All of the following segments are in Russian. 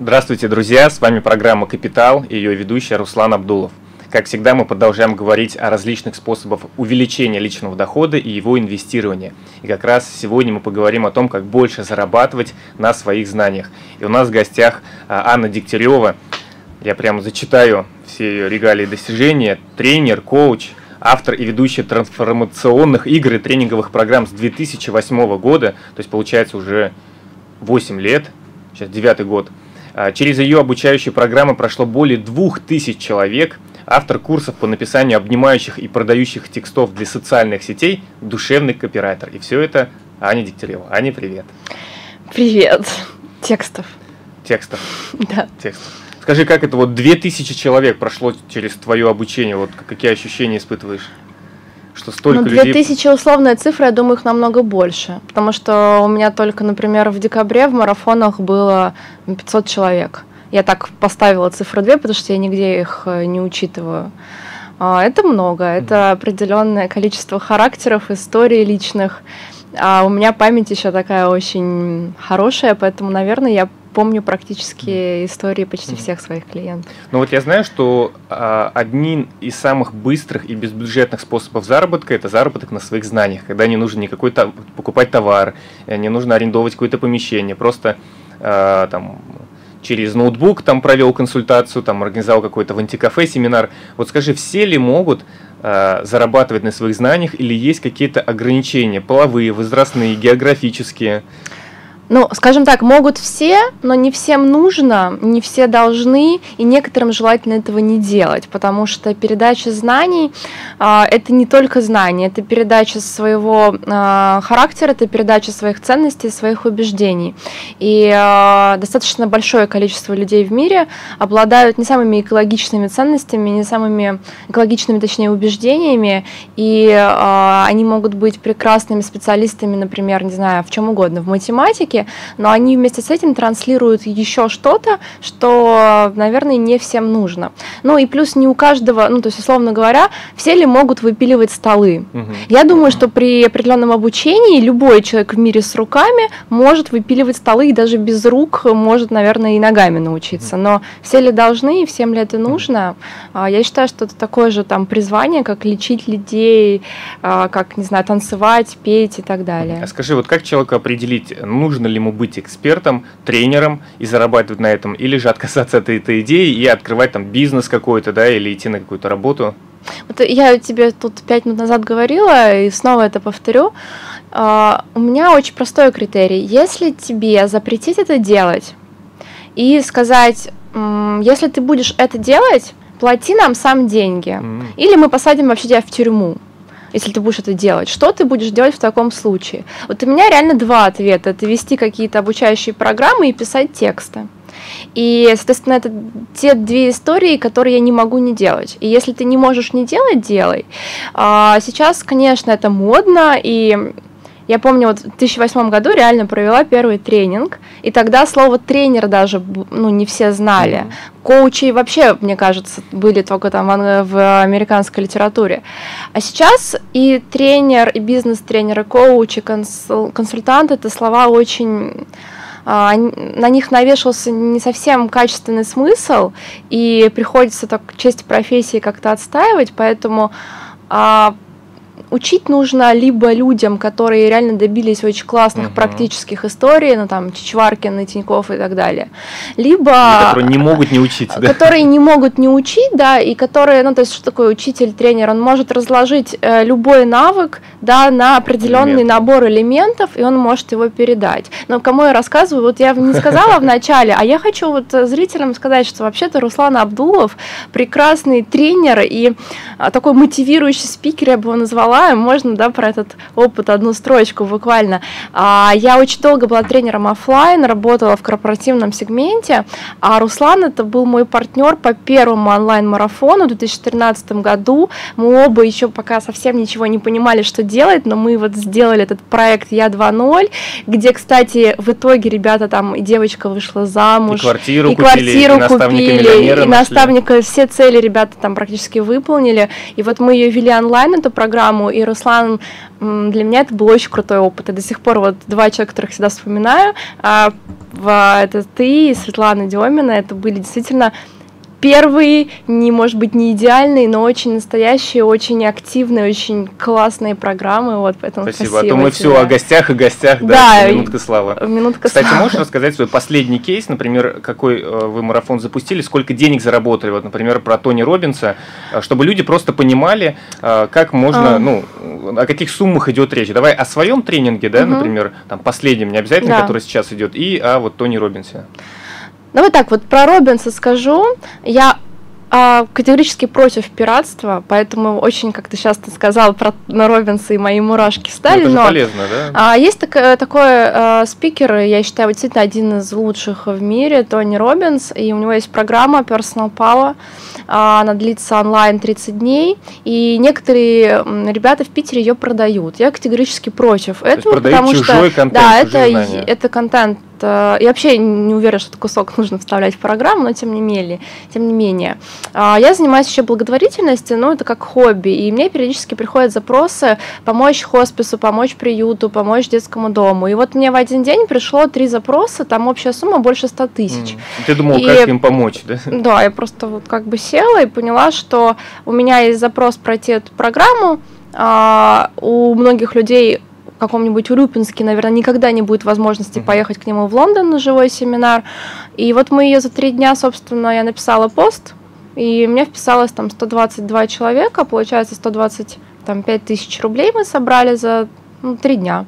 Здравствуйте, друзья! С вами программа «Капитал» и ее ведущий Руслан Абдулов. Как всегда, мы продолжаем говорить о различных способах увеличения личного дохода и его инвестирования. И как раз сегодня мы поговорим о том, как больше зарабатывать на своих знаниях. И у нас в гостях а, Анна Дегтярева. Я прямо зачитаю все ее регалии и достижения. Тренер, коуч, автор и ведущий трансформационных игр и тренинговых программ с 2008 года, то есть получается уже 8 лет, сейчас девятый год – через ее обучающие программы прошло более двух тысяч человек. Автор курсов по написанию обнимающих и продающих текстов для социальных сетей, душевный копирайтер. И все это Аня Дегтярева. Аня, привет. Привет. Текстов. Текстов. Да. Текстов. Скажи, как это вот две тысячи человек прошло через твое обучение? Вот какие ощущения испытываешь? Что столько ну, 2000 людей... условная цифра, я думаю, их намного больше. Потому что у меня только, например, в декабре в марафонах было 500 человек. Я так поставила цифру 2, потому что я нигде их э, не учитываю. А, это много, это определенное количество характеров, историй личных. А у меня память еще такая очень хорошая, поэтому, наверное, я помню практически истории почти всех своих клиентов. Ну вот я знаю, что а, один из самых быстрых и безбюджетных способов заработка это заработок на своих знаниях, когда не нужно никакой то покупать товар, э, не нужно арендовать какое-то помещение, просто а, там через ноутбук там провел консультацию, там организовал какой-то в антикафе семинар. Вот скажи, все ли могут зарабатывать на своих знаниях или есть какие-то ограничения половые, возрастные, географические? Ну, скажем так, могут все, но не всем нужно, не все должны, и некоторым желательно этого не делать, потому что передача знаний э, это не только знания, это передача своего э, характера, это передача своих ценностей, своих убеждений. И э, достаточно большое количество людей в мире обладают не самыми экологичными ценностями, не самыми экологичными, точнее, убеждениями, и э, они могут быть прекрасными специалистами, например, не знаю, в чем угодно, в математике, языке, но они вместе с этим транслируют еще что-то, что, наверное, не всем нужно. Ну и плюс не у каждого, ну то есть, условно говоря, все ли могут выпиливать столы. Угу. Я думаю, что при определенном обучении любой человек в мире с руками может выпиливать столы и даже без рук может, наверное, и ногами научиться. Но все ли должны и всем ли это нужно? А, я считаю, что это такое же там призвание, как лечить людей, а, как, не знаю, танцевать, петь и так далее. А скажи, вот как человеку определить, нужно ли ему быть экспертом, тренером и зарабатывать на этом, или же отказаться от этой идеи и открывать там бизнес какой-то, да, или идти на какую-то работу? Вот я тебе тут пять минут назад говорила, и снова это повторю. Uh, у меня очень простой критерий. Если тебе запретить это делать и сказать, если ты будешь это делать, плати нам сам деньги, mm. или мы посадим вообще тебя в тюрьму если ты будешь это делать? Что ты будешь делать в таком случае? Вот у меня реально два ответа. Это вести какие-то обучающие программы и писать тексты. И, соответственно, это те две истории, которые я не могу не делать. И если ты не можешь не делать, делай. А сейчас, конечно, это модно, и я помню, вот в 2008 году реально провела первый тренинг, и тогда слово тренер даже ну, не все знали. Mm-hmm. Коучи вообще, мне кажется, были только там в американской литературе. А сейчас и тренер, и бизнес-тренер, и коуч, и консул, консультант — это слова очень а, на них навешался не совсем качественный смысл, и приходится так честь профессии как-то отстаивать, поэтому а, учить нужно либо людям, которые реально добились очень классных угу. практических историй, ну там Чичваркин, Тиньков и так далее, либо... И которые не могут не учиться, да? Которые не могут не учить, да, и которые, ну то есть что такое учитель, тренер, он может разложить э, любой навык, да, на определенный Элемент. набор элементов, и он может его передать. Но кому я рассказываю, вот я не сказала в начале, а я хочу вот зрителям сказать, что вообще-то Руслан Абдулов прекрасный тренер и а, такой мотивирующий спикер, я бы его назвала, желаем, можно, да, про этот опыт одну строчку буквально. А, я очень долго была тренером офлайн, работала в корпоративном сегменте, а Руслан это был мой партнер по первому онлайн-марафону в 2013 году. Мы оба еще пока совсем ничего не понимали, что делать, но мы вот сделали этот проект Я 2.0, где, кстати, в итоге ребята там, и девочка вышла замуж, и квартиру и купили, квартиру и купили, и наставника, все цели ребята там практически выполнили. И вот мы ее вели онлайн, эту программу, и Руслан для меня это был очень крутой опыт. И до сих пор вот два человека, которых всегда вспоминаю, а, это ты и Светлана Демина, это были действительно первые, не, может быть, не идеальные, но очень настоящие, очень активные, очень классные программы. Вот, поэтому спасибо. спасибо а то мы тебе. все о гостях и гостях, да, да минутка славы. Минутка Кстати, славы. можешь рассказать свой последний кейс, например, какой э, вы марафон запустили, сколько денег заработали, вот, например, про Тони Робинса, э, чтобы люди просто понимали, э, как можно, а. ну, о каких суммах идет речь. Давай о своем тренинге, да, угу. например, там последнем, не обязательно, да. который сейчас идет, и о вот Тони Робинсе. Ну вот так вот про Робинса скажу. Я а, категорически против пиратства, поэтому очень, как ты сейчас ты сказал про на Робинса и мои мурашки стали. Ну, это но полезно, да? А, есть так, э, такой а, спикер, я считаю, действительно один из лучших в мире, Тони Робинс, и у него есть программа Personal Power, а, она длится онлайн 30 дней, и некоторые ребята в Питере ее продают. Я категорически против этого, потому что контент, да, это, это контент я вообще не уверена, что этот кусок нужно вставлять в программу, но тем не менее. Тем не менее. А, я занимаюсь еще благотворительностью, но это как хобби, и мне периодически приходят запросы помочь хоспису, помочь приюту, помочь детскому дому. И вот мне в один день пришло три запроса, там общая сумма больше 100 тысяч. Ты думал, и, как им помочь, да? Да, я просто вот как бы села и поняла, что у меня есть запрос пройти эту программу, а, у многих людей каком-нибудь Урюпинске, наверное, никогда не будет возможности mm-hmm. поехать к нему в Лондон на живой семинар. И вот мы ее за три дня, собственно, я написала пост, и мне вписалось там 122 человека, получается 125 тысяч рублей мы собрали за ну, три дня.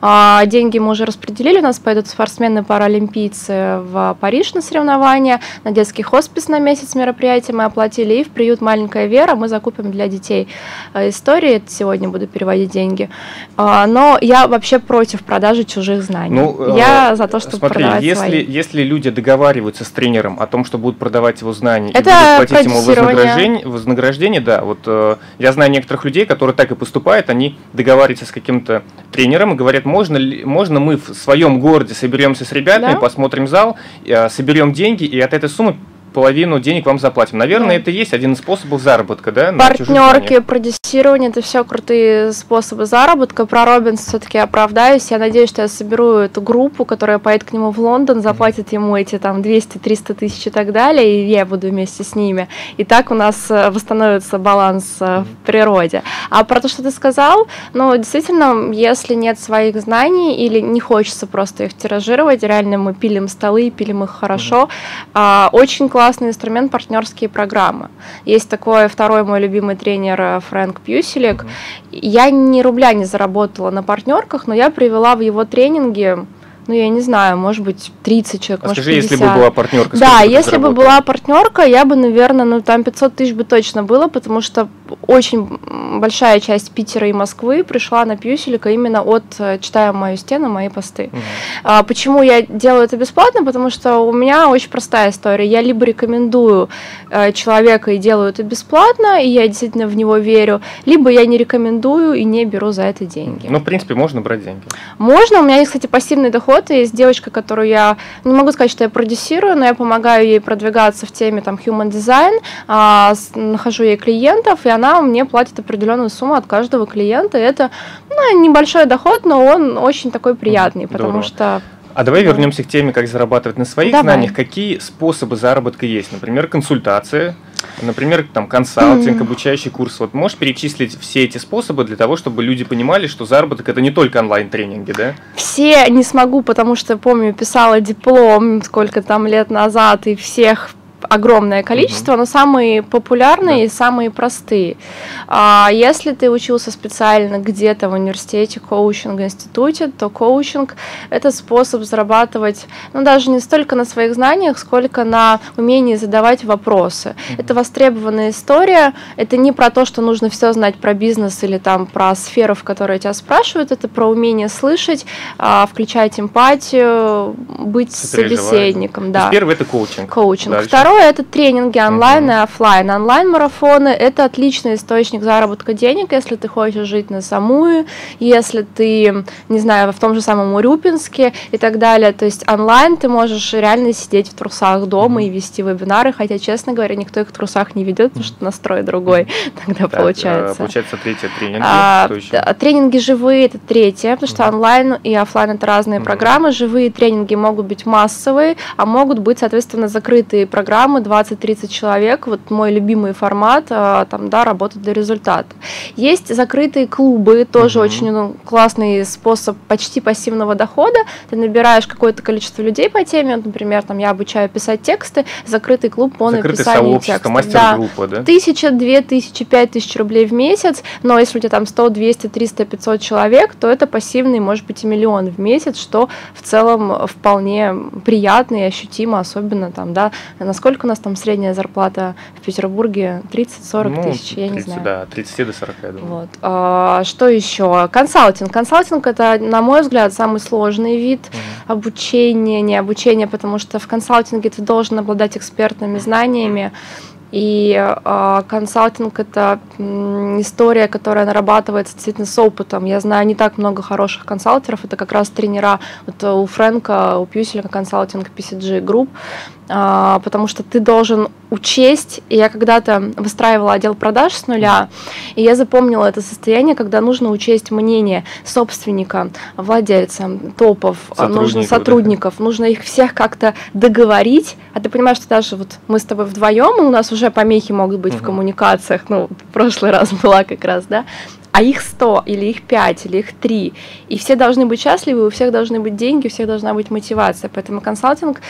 А, деньги мы уже распределили, у нас пойдут спортсмены-паралимпийцы в Париж на соревнования, на детский хоспис на месяц мероприятия мы оплатили, и в приют «Маленькая Вера» мы закупим для детей а, истории, сегодня буду переводить деньги. А, но я вообще против продажи чужих знаний. Ну, я э, за то, чтобы смотри, продавать если, свои. если люди договариваются с тренером о том, что будут продавать его знания это и будут платить ему вознаграждение, вознаграждение, да, вот э, я знаю некоторых людей, которые так и поступают, они договариваются с каким-то тренером и говорят, можно, ли, можно мы в своем городе соберемся с ребятами, да? посмотрим зал, э, соберем деньги и от этой суммы половину денег вам заплатим. Наверное, да. это и есть один из способов заработка, да? Партнерки, продюсирование это все крутые способы заработка. Про Робинс все-таки оправдаюсь. Я надеюсь, что я соберу эту группу, которая поедет к нему в Лондон, заплатит ему эти там 200-300 тысяч и так далее, и я буду вместе с ними. И так у нас э, восстановится баланс mm-hmm. в природе. А про то, что ты сказал, ну, действительно, если нет своих знаний или не хочется просто их тиражировать, реально мы пилим столы, пилим их хорошо, mm-hmm. очень классно классный инструмент партнерские программы. Есть такой второй мой любимый тренер э, Фрэнк Пьюселик. Mm-hmm. Я ни рубля не заработала на партнерках, но я привела в его тренинги ну, я не знаю, может быть, 30 человек, а может, скажи, 50. если бы была партнерка, Да, если бы была партнерка, я бы, наверное, ну, там 500 тысяч бы точно было, потому что очень большая часть Питера и Москвы пришла на Пьюселика именно от э, «Читая мою стену», мои посты. Угу. А, почему я делаю это бесплатно? Потому что у меня очень простая история. Я либо рекомендую э, человека и делаю это бесплатно, и я действительно в него верю, либо я не рекомендую и не беру за это деньги. Ну, в принципе, можно брать деньги. Можно. У меня есть, кстати, пассивный доход, и есть девочка, которую я, не могу сказать, что я продюсирую, но я помогаю ей продвигаться в теме там human design, а, нахожу ей клиентов, и она мне платит определенную сумму от каждого клиента. И это ну, небольшой доход, но он очень такой приятный, Здорово. потому что а давай да. вернемся к теме, как зарабатывать на своих давай. знаниях. Какие способы заработка есть? Например, консультация, например, там консалтинг, mm. обучающий курс. Вот можешь перечислить все эти способы для того, чтобы люди понимали, что заработок это не только онлайн-тренинги, да? Все не смогу, потому что помню, писала диплом сколько там лет назад, и всех огромное количество, mm-hmm. но самые популярные да. и самые простые. А если ты учился специально где-то в университете, коучинг институте, то коучинг это способ зарабатывать, ну даже не столько на своих знаниях, сколько на умении задавать вопросы. Mm-hmm. Это востребованная история. Это не про то, что нужно все знать про бизнес или там про сферу, в которой тебя спрашивают. Это про умение слышать, а, включать эмпатию, быть собеседником. Да. Первый это коучинг. Коучинг. Дальше. Второй Второе это тренинги онлайн и офлайн. Онлайн-марафоны это отличный источник заработка денег, если ты хочешь жить на самую, если ты, не знаю, в том же самом Урюпинске и так далее. То есть онлайн ты можешь реально сидеть в трусах дома и вести вебинары, хотя, честно говоря, никто их в трусах не ведет, потому что настрой другой тогда так, получается. Получается, третье тренинги. А, тренинги живые это третье, потому что онлайн и офлайн это разные программы. Живые тренинги могут быть массовые, а могут быть, соответственно, закрытые программы 20-30 человек. Вот мой любимый формат, а, там, да, работать для результата. Есть закрытые клубы, тоже mm-hmm. очень ну, классный способ почти пассивного дохода. Ты набираешь какое-то количество людей по теме, например, там я обучаю писать тексты, закрытый клуб по Закрытое написанию текстов. Мастер-группа, да? Тысяча, две тысячи, пять тысяч рублей в месяц, но если у тебя там 100, 200, 300, 500 человек, то это пассивный, может быть, и миллион в месяц, что в целом вполне приятно и ощутимо, особенно там, да, насколько у нас там средняя зарплата в Петербурге? 30-40 ну, тысяч, я 30, не знаю. Да, 30 до 40, я думаю. Вот. А, что еще? Консалтинг. Консалтинг это, на мой взгляд, самый сложный вид угу. обучения, не обучения, потому что в консалтинге ты должен обладать экспертными знаниями, и э, консалтинг это история, которая нарабатывается действительно с опытом. Я знаю не так много хороших консалтеров, это как раз тренера. Вот у Фрэнка, у Пьюселя консалтинг PCG Group, а, потому что ты должен учесть. И я когда-то выстраивала отдел продаж с нуля, и я запомнила это состояние, когда нужно учесть мнение собственника, владельца, топов, а, сотрудников, нужно сотрудников, да. нужно их всех как-то договорить. А ты понимаешь, что даже вот мы с тобой вдвоем, и у нас уже помехи могут быть угу. в коммуникациях. Ну, в прошлый раз была как раз, да а их 100, или их 5, или их 3. И все должны быть счастливы, у всех должны быть деньги, у всех должна быть мотивация. Поэтому консалтинг,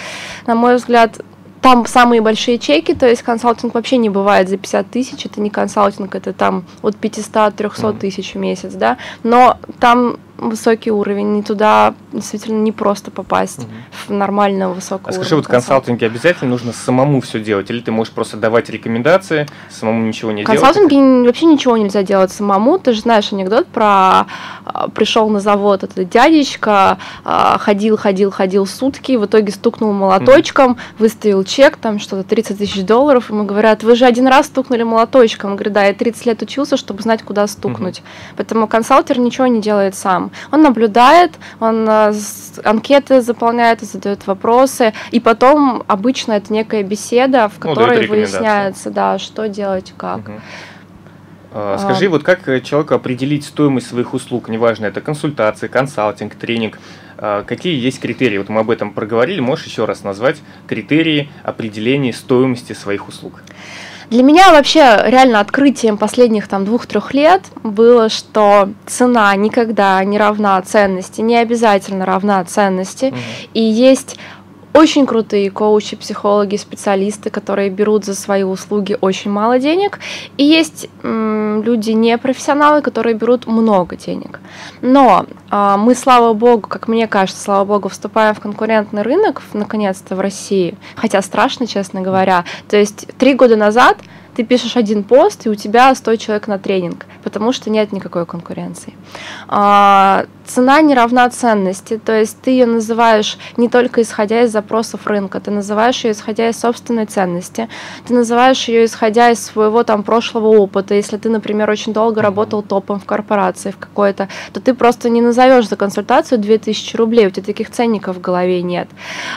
на мой взгляд, там самые большие чеки, то есть консалтинг вообще не бывает за 50 тысяч, это не консалтинг, это там от 500-300 тысяч в месяц, да, но там высокий уровень, и туда действительно не просто попасть угу. в нормального высокого а скажи, вот в консалтинге обязательно нужно самому все делать, или ты можешь просто давать рекомендации, самому ничего не делать? В консалтинге вообще ничего нельзя делать самому. Ты же знаешь анекдот про а, пришел на завод этот дядечка, а, ходил, ходил, ходил сутки, в итоге стукнул молоточком, угу. выставил чек, там что-то 30 тысяч долларов, ему говорят, вы же один раз стукнули молоточком. Он говорит, да, я 30 лет учился, чтобы знать, куда стукнуть. Угу. Поэтому консалтер ничего не делает сам. Он наблюдает, он э, анкеты заполняет, задает вопросы, и потом обычно это некая беседа, в ну, которой ну, выясняется, да, что делать, как. Угу. Скажи, вот как э, человеку определить стоимость своих услуг, неважно, это консультации, консалтинг, тренинг, а, какие есть критерии? Вот мы об этом проговорили, можешь еще раз назвать критерии определения стоимости своих услуг? Для меня вообще реально открытием последних там двух-трех лет было, что цена никогда не равна ценности, не обязательно равна ценности, mm-hmm. и есть очень крутые коучи, психологи, специалисты, которые берут за свои услуги очень мало денег. И есть м, люди непрофессионалы, которые берут много денег. Но а, мы, слава богу, как мне кажется, слава богу, вступаем в конкурентный рынок, наконец-то, в России. Хотя страшно, честно говоря. То есть три года назад ты пишешь один пост, и у тебя 100 человек на тренинг, потому что нет никакой конкуренции. А, цена не равна ценности, то есть ты ее называешь не только исходя из запросов рынка, ты называешь ее исходя из собственной ценности, ты называешь ее исходя из своего там прошлого опыта. Если ты, например, очень долго работал топом в корпорации в какой-то, то ты просто не назовешь за консультацию 2000 рублей, у тебя таких ценников в голове нет.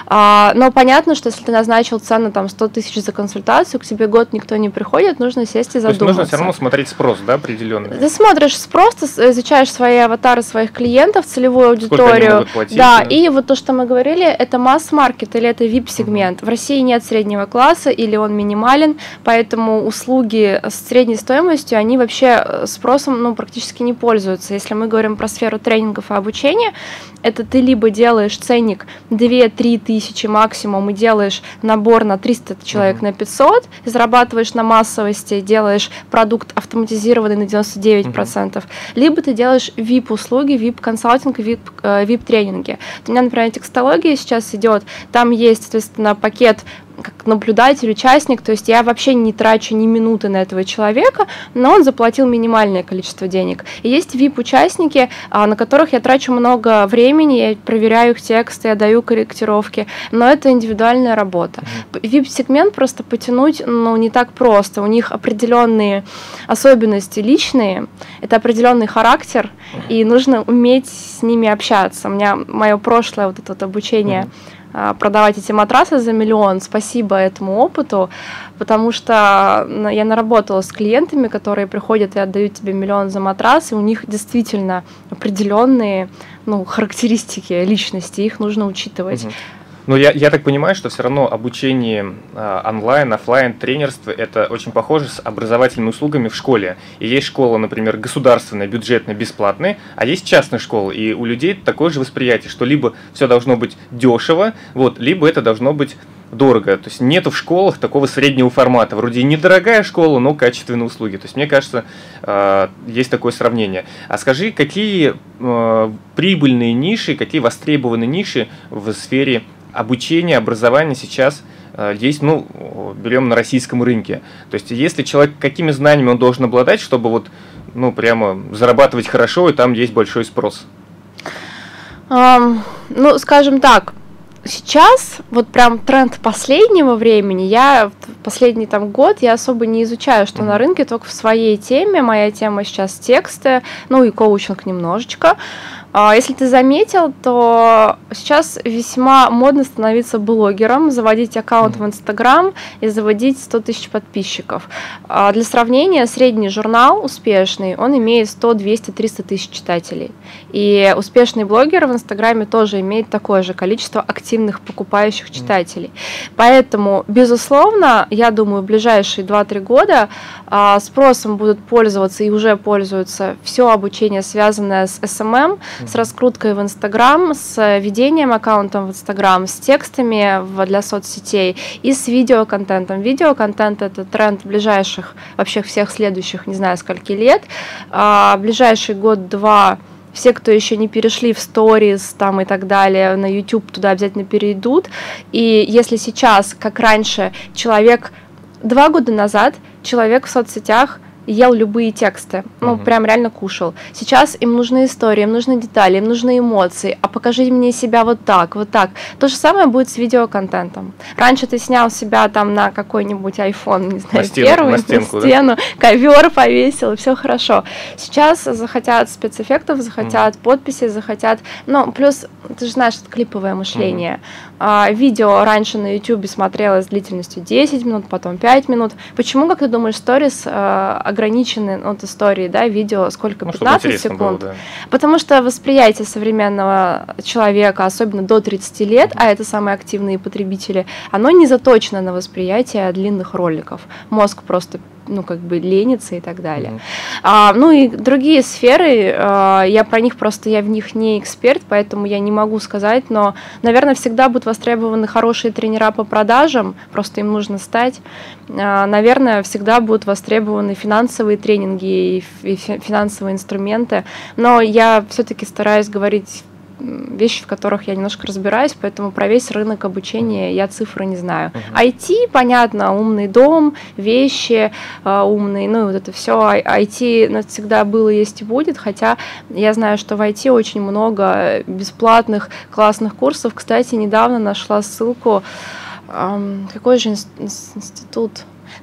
А, но понятно, что если ты назначил цену там 100 тысяч за консультацию, к тебе год никто не приходит, нужно сесть и задуматься. То есть нужно все равно смотреть спрос, да, определенный? Ты смотришь спрос, ты изучаешь свои аватары своих клиентов, целевую аудиторию. Платить, да, да, и вот то, что мы говорили, это масс-маркет или это VIP-сегмент. В России нет среднего класса или он минимален, поэтому услуги с средней стоимостью, они вообще э, спросом ну, практически не пользуются. Если мы говорим про сферу тренингов и обучения, это ты либо делаешь ценник 2-3 тысячи максимум и делаешь набор на 300 человек mm-hmm. на 500, зарабатываешь на массовости, делаешь продукт автоматизированный на 99%, mm-hmm. либо ты делаешь VIP-услуги, VIP-консалтинг, VIP-тренинги. У меня, например, текстология сейчас идет, там есть, соответственно, пакет как наблюдатель, участник, то есть я вообще не трачу ни минуты на этого человека, но он заплатил минимальное количество денег. И есть VIP-участники, а, на которых я трачу много времени, я проверяю их тексты, я даю корректировки, но это индивидуальная работа. VIP-сегмент просто потянуть, ну, не так просто. У них определенные особенности личные, это определенный характер, и нужно уметь с ними общаться. У меня мое прошлое вот это вот обучение mm-hmm продавать эти матрасы за миллион. Спасибо этому опыту, потому что я наработала с клиентами, которые приходят и отдают тебе миллион за матрас, и у них действительно определенные ну, характеристики личности, их нужно учитывать. Угу. Ну, я, я так понимаю, что все равно обучение э, онлайн, офлайн, тренерство это очень похоже с образовательными услугами в школе. И есть школа, например, государственная, бюджетная, бесплатная, а есть частная школа. И у людей такое же восприятие, что либо все должно быть дешево, вот, либо это должно быть дорого. То есть нету в школах такого среднего формата. Вроде недорогая школа, но качественные услуги. То есть мне кажется, э, есть такое сравнение. А скажи, какие э, прибыльные ниши, какие востребованные ниши в сфере обучение, образование сейчас э, есть, ну, берем на российском рынке. То есть, если человек, какими знаниями он должен обладать, чтобы вот, ну, прямо зарабатывать хорошо, и там есть большой спрос? Um, ну, скажем так, сейчас вот прям тренд последнего времени, я последний там год, я особо не изучаю, что mm-hmm. на рынке, только в своей теме. Моя тема сейчас тексты, ну и коучинг немножечко. А, если ты заметил, то сейчас весьма модно становиться блогером, заводить аккаунт в Инстаграм и заводить 100 тысяч подписчиков. А, для сравнения, средний журнал успешный, он имеет 100, 200, 300 тысяч читателей. И успешный блогер в Инстаграме тоже имеет такое же количество активных покупающих читателей. Поэтому, безусловно, я думаю, в ближайшие 2-3 года а, спросом будут пользоваться и уже пользуются все обучение, связанное с SMM, с раскруткой в Инстаграм, с ведением аккаунтом в Инстаграм, с текстами для соцсетей и с видеоконтентом. Видеоконтент — это тренд ближайших, вообще всех следующих, не знаю, скольки лет. А, ближайший год-два все, кто еще не перешли в сторис там и так далее, на YouTube туда обязательно перейдут. И если сейчас, как раньше, человек два года назад человек в соцсетях ел любые тексты, ну, угу. прям реально кушал. Сейчас им нужны истории, им нужны детали, им нужны эмоции, а покажи мне себя вот так, вот так. То же самое будет с видеоконтентом. Раньше ты снял себя там на какой-нибудь iPhone, не знаю, на стену, первый, на, стенку, на стену, да? ковер повесил, все хорошо. Сейчас захотят спецэффектов, захотят угу. подписи, захотят, ну, плюс, ты же знаешь, это клиповое мышление. Угу. А, видео раньше на YouTube смотрелось длительностью 10 минут, потом 5 минут. Почему, как ты думаешь, сторис а, ограничены от истории, да, видео сколько, 15 ну, секунд. Было, да. Потому что восприятие современного человека, особенно до 30 лет, а это самые активные потребители, оно не заточено на восприятие длинных роликов. Мозг просто ну, как бы ленится и так далее. Mm-hmm. А, ну и другие сферы, а, я про них просто, я в них не эксперт, поэтому я не могу сказать, но, наверное, всегда будут востребованы хорошие тренера по продажам, просто им нужно стать. А, наверное, всегда будут востребованы финансовые тренинги и, и финансовые инструменты, но я все-таки стараюсь говорить вещи, в которых я немножко разбираюсь, поэтому про весь рынок обучения я цифры не знаю. Uh-huh. IT, понятно, умный дом, вещи э, умные, ну и вот это все. IT ну, всегда было, есть и будет, хотя я знаю, что в IT очень много бесплатных классных курсов. Кстати, недавно нашла ссылку, э, какой же институт?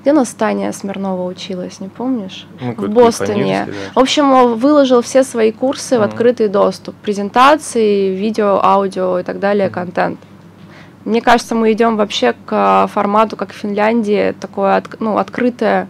Где у нас Таня Смирнова училась, не помнишь? Ну, в Бостоне. Да. В общем, выложил все свои курсы mm-hmm. в открытый доступ. Презентации, видео, аудио и так далее, mm-hmm. контент. Мне кажется, мы идем вообще к формату, как в Финляндии, такое ну, открытое,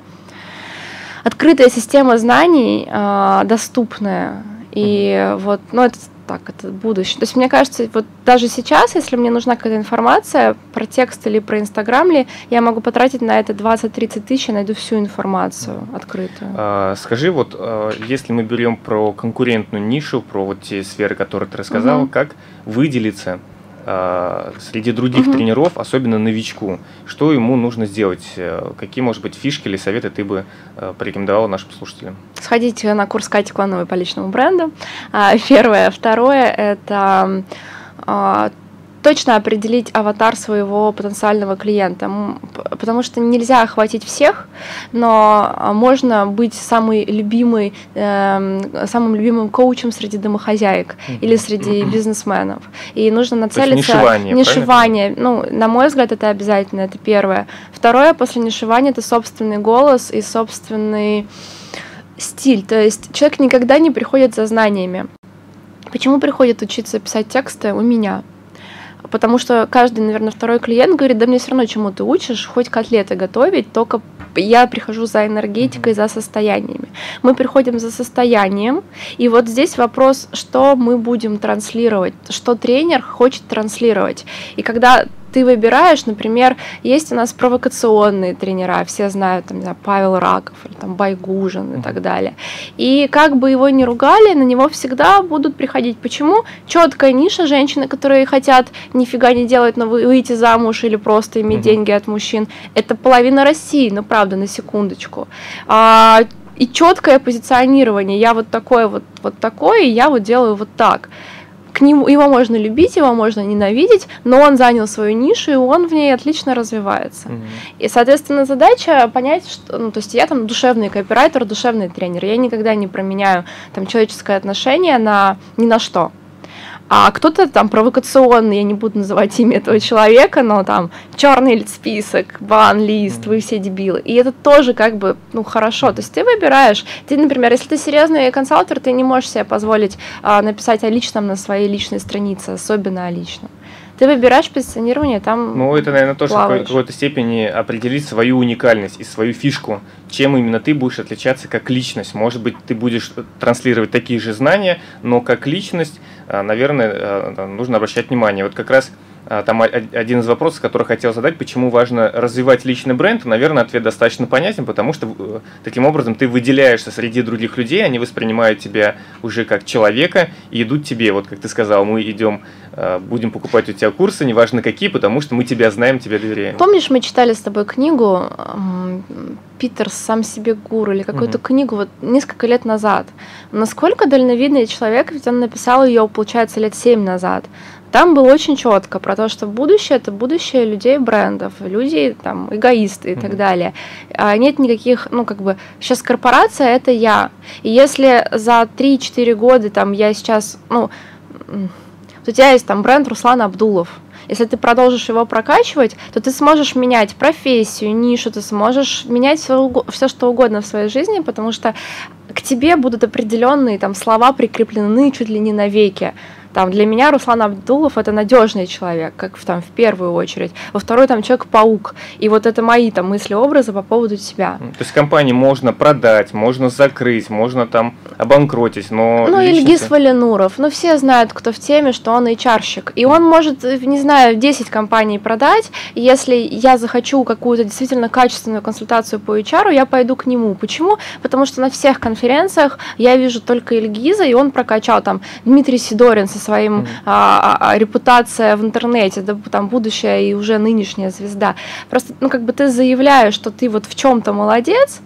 открытая система знаний, э, доступная. И mm-hmm. вот, ну, это так, это будущее. То есть мне кажется, вот даже сейчас, если мне нужна какая-то информация про текст или про Инстаграм ли, я могу потратить на это 20-30 тысяч и найду всю информацию открытую. А, скажи, вот а, если мы берем про конкурентную нишу, про вот те сферы, которые ты рассказал, угу. как выделиться среди других угу. тренеров, особенно новичку, что ему нужно сделать? Э, какие, может быть, фишки или советы ты бы э, порекомендовал нашим слушателям? Сходите на курс Кати Коновой по личному бренду. А, первое. Второе – это а, точно определить аватар своего потенциального клиента, потому что нельзя охватить всех, но а, можно быть самый любимый, э, самым любимым коучем среди домохозяек mm-hmm. или среди бизнесменов. И нужно нацелиться... нишевание, нишевание. Ну, на мой взгляд, это обязательно, это первое. Второе, после нишевания, это собственный голос и собственный стиль. То есть человек никогда не приходит за знаниями. Почему приходит учиться писать тексты у меня? Потому что каждый, наверное, второй клиент говорит, да мне все равно чему ты учишь, хоть котлеты готовить, только я прихожу за энергетикой, за состояниями. Мы приходим за состоянием, и вот здесь вопрос, что мы будем транслировать, что тренер хочет транслировать. И когда ты выбираешь, например, есть у нас провокационные тренера, все знают, там, не знаю, Павел Раков или там Байгужин и так далее. И как бы его ни ругали, на него всегда будут приходить. Почему? Четкая ниша женщины, которые хотят нифига не делать, но выйти замуж или просто иметь угу. деньги от мужчин. Это половина России, ну правда, на секундочку. А, и четкое позиционирование. Я вот такое, вот, вот такое, и я вот делаю вот так к нему, его можно любить, его можно ненавидеть, но он занял свою нишу, и он в ней отлично развивается. Mm-hmm. И, соответственно, задача понять, что, ну, то есть я там душевный копирайтер, душевный тренер, я никогда не променяю там человеческое отношение на ни на что а кто-то там провокационный, я не буду называть имя этого человека, но там черный список, бан-лист, вы все дебилы. И это тоже как бы, ну, хорошо. То есть ты выбираешь, ты, например, если ты серьезный консалтер, ты не можешь себе позволить а, написать о личном на своей личной странице, особенно о личном ты выбираешь позиционирование, там Ну, это, наверное, тоже в какой-то степени определить свою уникальность и свою фишку, чем именно ты будешь отличаться как личность. Может быть, ты будешь транслировать такие же знания, но как личность, а, наверное, а, нужно обращать внимание. Вот как раз там один из вопросов, который хотел задать, почему важно развивать личный бренд, наверное, ответ достаточно понятен, потому что э, таким образом ты выделяешься среди других людей, они воспринимают тебя уже как человека и идут тебе. Вот как ты сказал, мы идем, э, будем покупать у тебя курсы, неважно какие, потому что мы тебя знаем, тебя доверяем. Помнишь, мы читали с тобой книгу Питер сам себе гуру или какую-то угу. книгу вот несколько лет назад. Насколько дальновидный человек, ведь он написал ее, получается, лет семь назад. Там было очень четко про то, что будущее это будущее людей брендов, люди там эгоисты и mm-hmm. так далее. А нет никаких, ну как бы сейчас корпорация это я. И если за 3-4 года там я сейчас, ну у тебя есть там бренд Руслан Абдулов, если ты продолжишь его прокачивать, то ты сможешь менять профессию, нишу, ты сможешь менять все, все что угодно в своей жизни, потому что к тебе будут определенные там слова прикреплены чуть ли не навеки. Там, для меня Руслан Абдулов это надежный человек, как в, там, в первую очередь. Во второй там человек-паук. И вот это мои там мысли, образы по поводу тебя. То есть компании можно продать, можно закрыть, можно там обанкротить, но... Ну, личности... Ильгиз Валинуров. Ну, все знают, кто в теме, что он HR-щик. И он может, не знаю, 10 компаний продать. И если я захочу какую-то действительно качественную консультацию по HR, я пойду к нему. Почему? Потому что на всех конференциях я вижу только Ильгиза, и он прокачал там Дмитрий Сидорин со своим mm. а, а, репутация в интернете, да, там будущая и уже нынешняя звезда. Просто, ну, как бы ты заявляешь, что ты вот в чем-то молодец,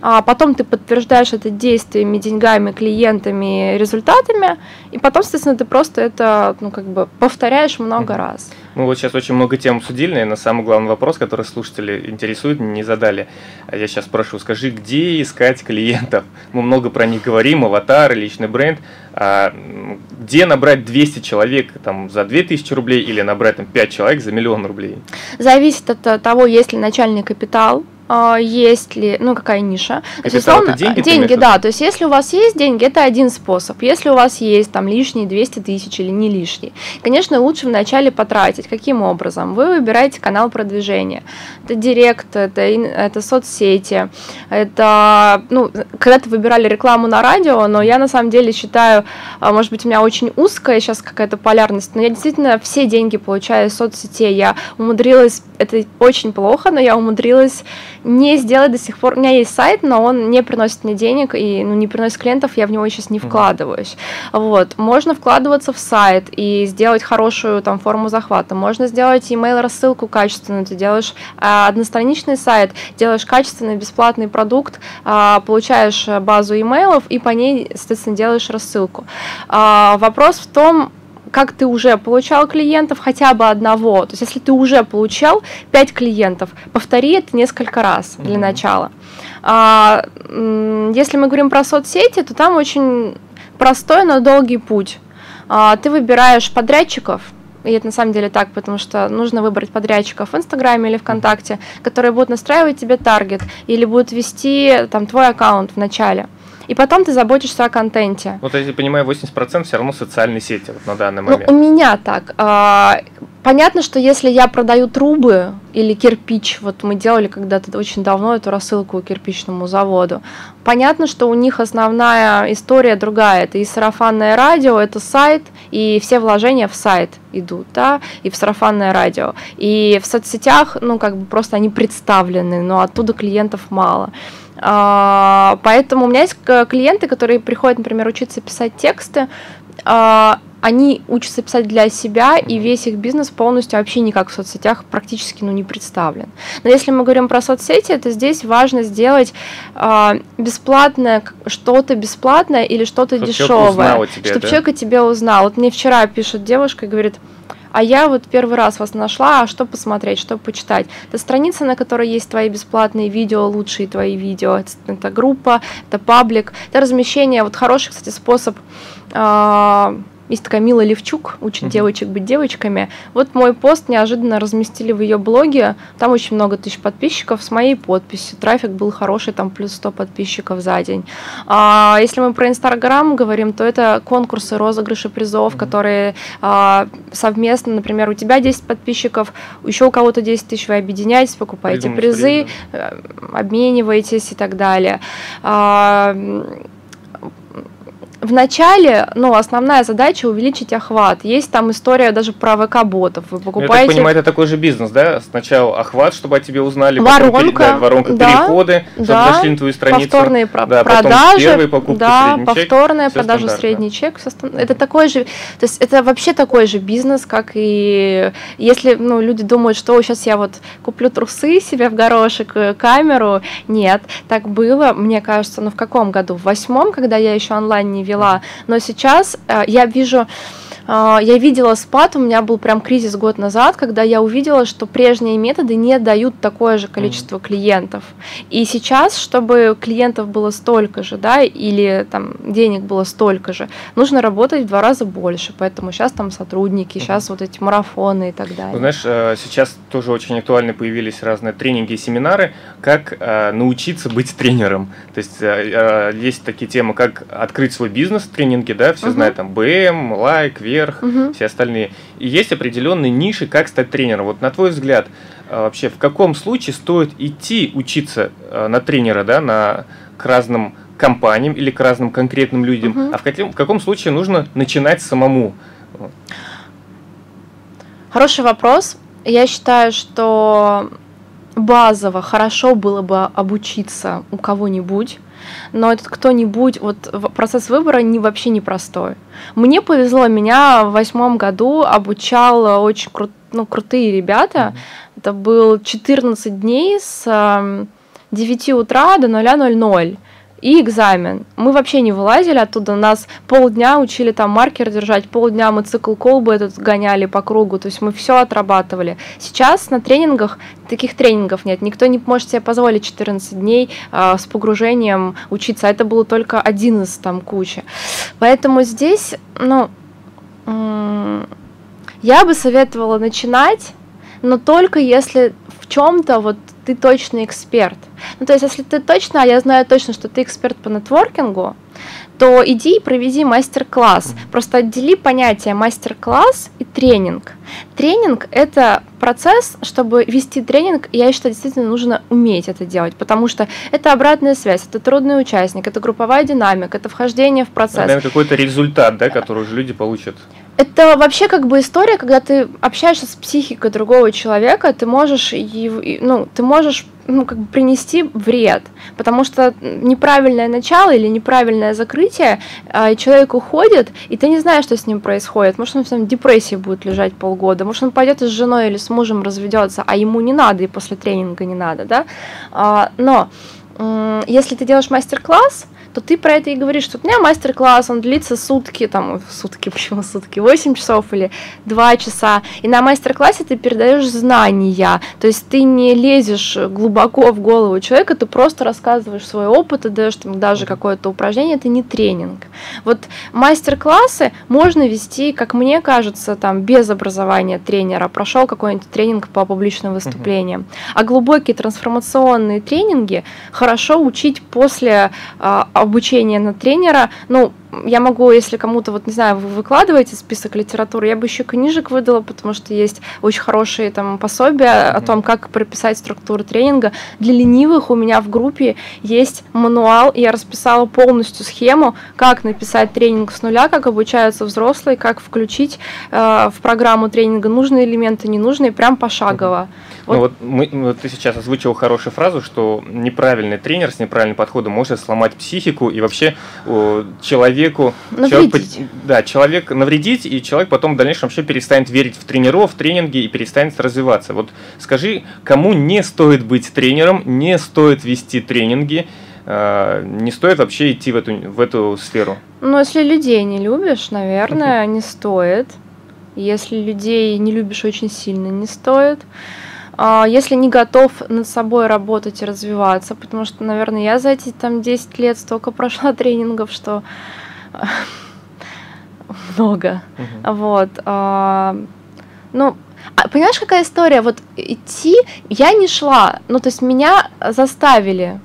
а потом ты подтверждаешь это действиями, деньгами, клиентами, результатами, и потом, соответственно, ты просто это, ну, как бы повторяешь много mm-hmm. раз. Мы вот сейчас очень много тем обсудили, наверное, самый главный вопрос, который слушатели интересует, не задали. Я сейчас спрошу, скажи, где искать клиентов? Мы много про них говорим, аватар, личный бренд. А где набрать 200 человек там, за 2000 рублей или набрать там, 5 человек за миллион рублей? Зависит от того, есть ли начальный капитал, а, есть ли, ну, какая ниша. Капитал, то есть, условно, деньги, деньги да, то есть если у вас есть деньги, это один способ. Если у вас есть там лишние 200 тысяч или не лишние, конечно, лучше вначале потратить. Каким образом? Вы выбираете канал продвижения. Это директ, это, это соцсети, это, ну, когда-то выбирали рекламу на радио, но я на самом деле считаю, а, может быть, у меня очень узкая сейчас какая-то полярность, но я действительно все деньги получаю из соцсетей. Я умудрилась, это очень плохо, но я умудрилась не сделать до сих пор. У меня есть сайт, но он не приносит мне денег и ну, не приносит клиентов, я в него сейчас не вкладываюсь. Вот. Можно вкладываться в сайт и сделать хорошую там форму захвата. Можно сделать email рассылку качественную. Ты делаешь а, одностраничный сайт, делаешь качественный бесплатный продукт, а, получаешь базу имейлов и по ней, соответственно, делаешь рассылку. А, вопрос в том, как ты уже получал клиентов, хотя бы одного. То есть, если ты уже получал 5 клиентов, повтори это несколько раз для mm-hmm. начала. А, если мы говорим про соцсети, то там очень простой, но долгий путь. А, ты выбираешь подрядчиков, и это на самом деле так, потому что нужно выбрать подрядчиков в Инстаграме или ВКонтакте, которые будут настраивать тебе таргет или будут вести там твой аккаунт в начале и потом ты заботишься о контенте. Вот я понимаю, 80% все равно социальные сети вот на данный момент. Ну, у меня так. А, понятно, что если я продаю трубы или кирпич, вот мы делали когда-то очень давно эту рассылку кирпичному заводу, понятно, что у них основная история другая. Это и сарафанное радио, это сайт, и все вложения в сайт идут, да, и в сарафанное радио. И в соцсетях, ну, как бы просто они представлены, но оттуда клиентов мало. А, поэтому у меня есть клиенты, которые приходят, например, учиться писать тексты, а, они учатся писать для себя, и весь их бизнес полностью вообще никак в соцсетях практически ну, не представлен. Но если мы говорим про соцсети, то здесь важно сделать э, бесплатное что-то бесплатное или что-то дешевое, чтобы да? человек о тебе узнал. Вот мне вчера пишет девушка и говорит, а я вот первый раз вас нашла, а что посмотреть, что почитать? Это страница, на которой есть твои бесплатные видео, лучшие твои видео, это, это группа, это паблик, это размещение, вот хороший, кстати, способ э, есть такая Мила Левчук, учит uh-huh. девочек быть девочками. Вот мой пост неожиданно разместили в ее блоге. Там очень много тысяч подписчиков с моей подписью. Трафик был хороший, там плюс 100 подписчиков за день. А, если мы про Инстаграм говорим, то это конкурсы, розыгрыши призов, uh-huh. которые а, совместно, например, у тебя 10 подписчиков, еще у кого-то 10 тысяч, вы объединяетесь, покупаете Придумать призы, да. Э, обмениваетесь и так далее. А, в начале, ну, основная задача увеличить охват. Есть там история даже про ВК-ботов. Вы покупаете... Я так понимаю, это такой же бизнес, да? Сначала охват, чтобы о тебе узнали, воронка, потом, да, воронка да, переходы, чтобы да, зашли на твою страницу. Повторные про- да, продажи, первые покупки, да, повторная чек, продажа, средний чек. Это такой же, то есть это вообще такой же бизнес, как и если, ну, люди думают, что сейчас я вот куплю трусы себе в горошек, э, камеру. Нет, так было, мне кажется, ну, в каком году? В восьмом, когда я еще онлайн не вела. Но сейчас э, я вижу я видела спад, у меня был прям кризис год назад, когда я увидела, что прежние методы не дают такое же количество mm. клиентов. И сейчас, чтобы клиентов было столько же, да, или там денег было столько же, нужно работать в два раза больше. Поэтому сейчас там сотрудники, mm. сейчас вот эти марафоны и так далее. знаешь, э, сейчас тоже очень актуальны появились разные тренинги и семинары, как э, научиться быть тренером. То есть э, есть такие темы, как открыть свой бизнес, тренинги, да, все uh-huh. знают там БМ, лайк, вверх, угу. все остальные. И есть определенные ниши, как стать тренером. Вот на твой взгляд, а, вообще в каком случае стоит идти учиться а, на тренера, да, на, к разным компаниям или к разным конкретным людям, угу. а в каком, в каком случае нужно начинать самому? Хороший вопрос. Я считаю, что базово хорошо было бы обучиться у кого-нибудь, но этот кто-нибудь, вот процесс выбора не вообще непростой. Мне повезло, меня в восьмом году обучал очень кру ну, крутые ребята. Это был 14 дней с 9 утра до 0.00 и экзамен. Мы вообще не вылазили оттуда, нас полдня учили там маркер держать, полдня мы цикл колбы этот гоняли по кругу, то есть мы все отрабатывали. Сейчас на тренингах таких тренингов нет, никто не может себе позволить 14 дней э, с погружением учиться, это было только один из там кучи. Поэтому здесь, ну, я бы советовала начинать, но только если в чем-то вот ты точно эксперт. Ну, то есть, если ты точно, а я знаю точно, что ты эксперт по нетворкингу, то иди и проведи мастер-класс. Просто отдели понятие мастер-класс и тренинг. Тренинг – это процесс, чтобы вести тренинг, я считаю, действительно нужно уметь это делать, потому что это обратная связь, это трудный участник, это групповая динамика, это вхождение в процесс. Это какой-то результат, да, который уже люди получат. Это вообще как бы история, когда ты общаешься с психикой другого человека, ты можешь, ну, ты можешь ну, как бы принести вред, потому что неправильное начало или неправильное закрытие, э, человек уходит, и ты не знаешь, что с ним происходит. Может, он в депрессии будет лежать полгода, может, он пойдет с женой или с мужем разведется, а ему не надо, и после тренинга не надо, да. А, но если ты делаешь мастер-класс, то ты про это и говоришь, что у меня мастер-класс, он длится сутки, там, сутки, почему сутки, 8 часов или 2 часа, и на мастер-классе ты передаешь знания, то есть ты не лезешь глубоко в голову человека, ты просто рассказываешь свой опыт и даешь там даже какое-то упражнение, это не тренинг. Вот мастер-классы можно вести, как мне кажется, там, без образования тренера, прошел какой-нибудь тренинг по публичным выступлениям, а глубокие трансформационные тренинги хорошо учить после обучения на тренера. Ну, я могу, если кому-то, вот не знаю, вы выкладываете список литературы, я бы еще книжек выдала, потому что есть очень хорошие там пособия mm-hmm. о том, как прописать структуру тренинга. Для ленивых у меня в группе есть мануал, и я расписала полностью схему, как написать тренинг с нуля, как обучаются взрослые, как включить э, в программу тренинга нужные элементы, ненужные, прям пошагово. Mm-hmm. Вот. Ну вот мы, вот ты сейчас озвучил хорошую фразу, что неправильный тренер с неправильным подходом может сломать психику и вообще о, человеку... Навредить. Человек, да, человек навредить, и человек потом в дальнейшем вообще перестанет верить в тренеров, в тренинги и перестанет развиваться. Вот скажи, кому не стоит быть тренером, не стоит вести тренинги, э, не стоит вообще идти в эту, в эту сферу? Ну, если людей не любишь, наверное, не стоит. Если людей не любишь очень сильно, не стоит. А, если не готов над собой работать и развиваться, потому что, наверное, я за эти там 10 лет столько прошла тренингов, что много. Uh-huh. Вот. А, ну, а, понимаешь, какая история? Вот идти я не шла, ну, то есть меня заставили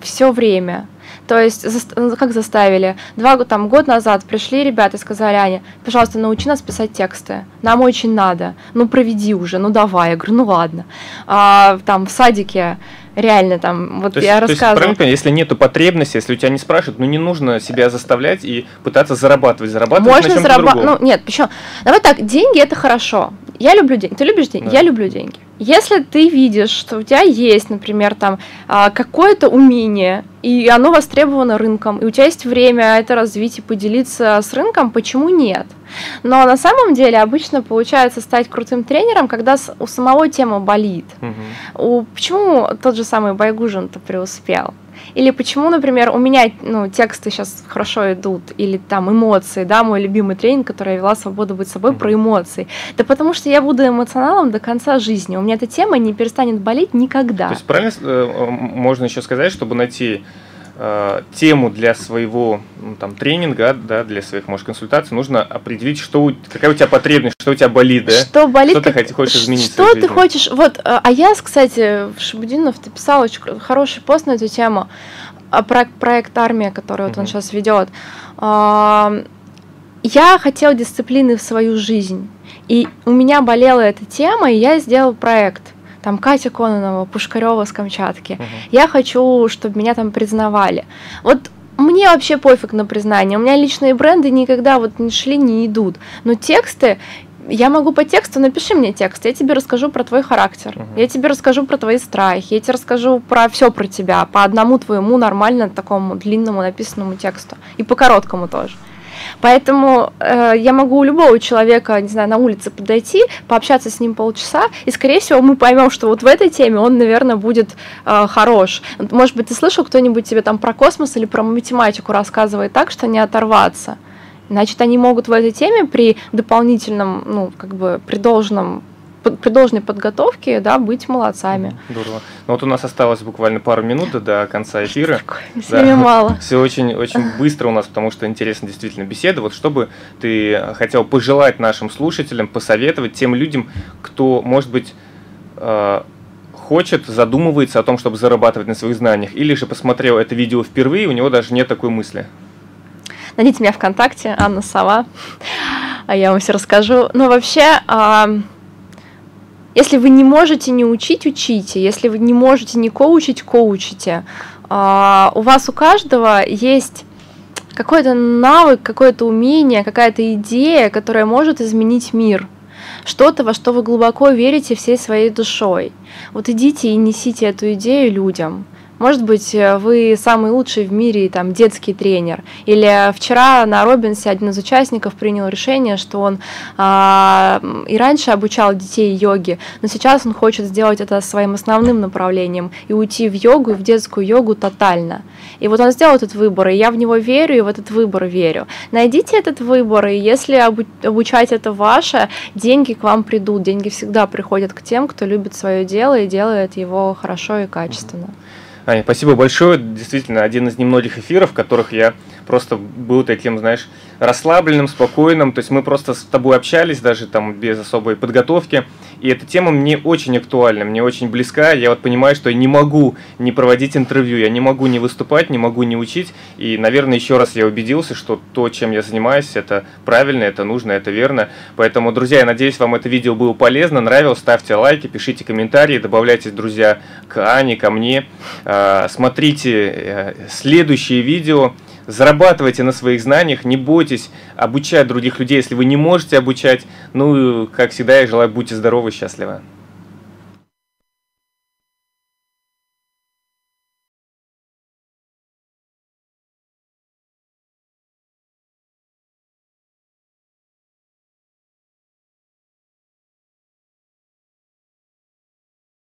все время. То есть, ну, как заставили? Два там, год назад пришли ребята и сказали, Аня, пожалуйста, научи нас писать тексты. Нам очень надо. Ну, проведи уже, ну давай. Я говорю, ну ладно. А, там в садике реально там, вот то я есть, рассказывала. То есть, если нету потребности, если у тебя не спрашивают, ну не нужно себя заставлять и пытаться зарабатывать, зарабатывать Можно зарабатывать, ну нет, почему? Давай так, деньги это хорошо. Я люблю деньги. Ты любишь деньги? Да. Я люблю деньги. Если ты видишь, что у тебя есть, например, там а, какое-то умение, и оно востребовано рынком, и у тебя есть время это развить и поделиться с рынком, почему нет? Но на самом деле обычно получается стать крутым тренером, когда у самого тема болит. Угу. У, почему тот же самый Байгужин-то преуспел? Или почему, например, у меня ну, тексты сейчас хорошо идут, или там эмоции, да, мой любимый тренинг, который я вела «Свобода быть собой» про эмоции. Да потому что я буду эмоционалом до конца жизни. У меня эта тема не перестанет болеть никогда. То есть правильно э, можно еще сказать, чтобы найти э, тему для своего ну, там, тренинга, да, для своих, может, консультаций, нужно определить, что, какая у тебя потребность, что у тебя болит, да? Что болит? Что ты хочешь изменить Что ты хочешь? Вот, э, а я, кстати, Шабудинов, ты писал очень хороший пост на эту тему, а, про проект «Армия», который вот он сейчас ведет. Я хотел дисциплины в свою жизнь, и у меня болела эта тема, и я сделал проект – там Катя Кононова, Пушкарева с Камчатки. Uh-huh. Я хочу, чтобы меня там признавали. Вот мне вообще пофиг на признание. У меня личные бренды никогда вот не шли, не идут. Но тексты, я могу по тексту, напиши мне текст, я тебе расскажу про твой характер, uh-huh. я тебе расскажу про твои страхи, я тебе расскажу про все про тебя, по одному твоему нормально такому длинному написанному тексту. И по короткому тоже. Поэтому э, я могу у любого человека, не знаю, на улице подойти, пообщаться с ним полчаса, и, скорее всего, мы поймем, что вот в этой теме он, наверное, будет э, хорош. Может быть, ты слышал, кто-нибудь тебе там про космос или про математику рассказывает так, что не оторваться. Значит, они могут в этой теме при дополнительном, ну, как бы, при должном при должной подготовке, да, быть молодцами. Здорово. Ну вот у нас осталось буквально пару минут до конца эфира. Такое, да. мало. Все очень, очень быстро у нас, потому что интересно действительно беседа. Вот что бы ты хотел пожелать нашим слушателям, посоветовать тем людям, кто, может быть, э, хочет, задумывается о том, чтобы зарабатывать на своих знаниях, или же посмотрел это видео впервые, у него даже нет такой мысли. Найдите меня ВКонтакте, Анна Сова, а я вам все расскажу. Ну, вообще, если вы не можете не учить, учите. Если вы не можете не коучить, коучите. А, у вас у каждого есть какой-то навык, какое-то умение, какая-то идея, которая может изменить мир. Что-то, во что вы глубоко верите всей своей душой. Вот идите и несите эту идею людям. Может быть, вы самый лучший в мире там детский тренер. Или вчера на Робинсе один из участников принял решение, что он а, и раньше обучал детей йоге, но сейчас он хочет сделать это своим основным направлением и уйти в йогу в детскую йогу тотально. И вот он сделал этот выбор, и я в него верю, и в этот выбор верю. Найдите этот выбор, и если обучать это ваше, деньги к вам придут. Деньги всегда приходят к тем, кто любит свое дело и делает его хорошо и качественно. Аня, спасибо большое. Действительно, один из немногих эфиров, в которых я просто был таким, знаешь, расслабленным, спокойным. То есть мы просто с тобой общались даже там без особой подготовки. И эта тема мне очень актуальна, мне очень близка. Я вот понимаю, что я не могу не проводить интервью, я не могу не выступать, не могу не учить. И, наверное, еще раз я убедился, что то, чем я занимаюсь, это правильно, это нужно, это верно. Поэтому, друзья, я надеюсь, вам это видео было полезно, нравилось. Ставьте лайки, пишите комментарии, добавляйтесь, друзья, к Ане, ко мне. А, смотрите э, следующие видео зарабатывайте на своих знаниях, не бойтесь обучать других людей, если вы не можете обучать. Ну, как всегда, я желаю, будьте здоровы, счастливы.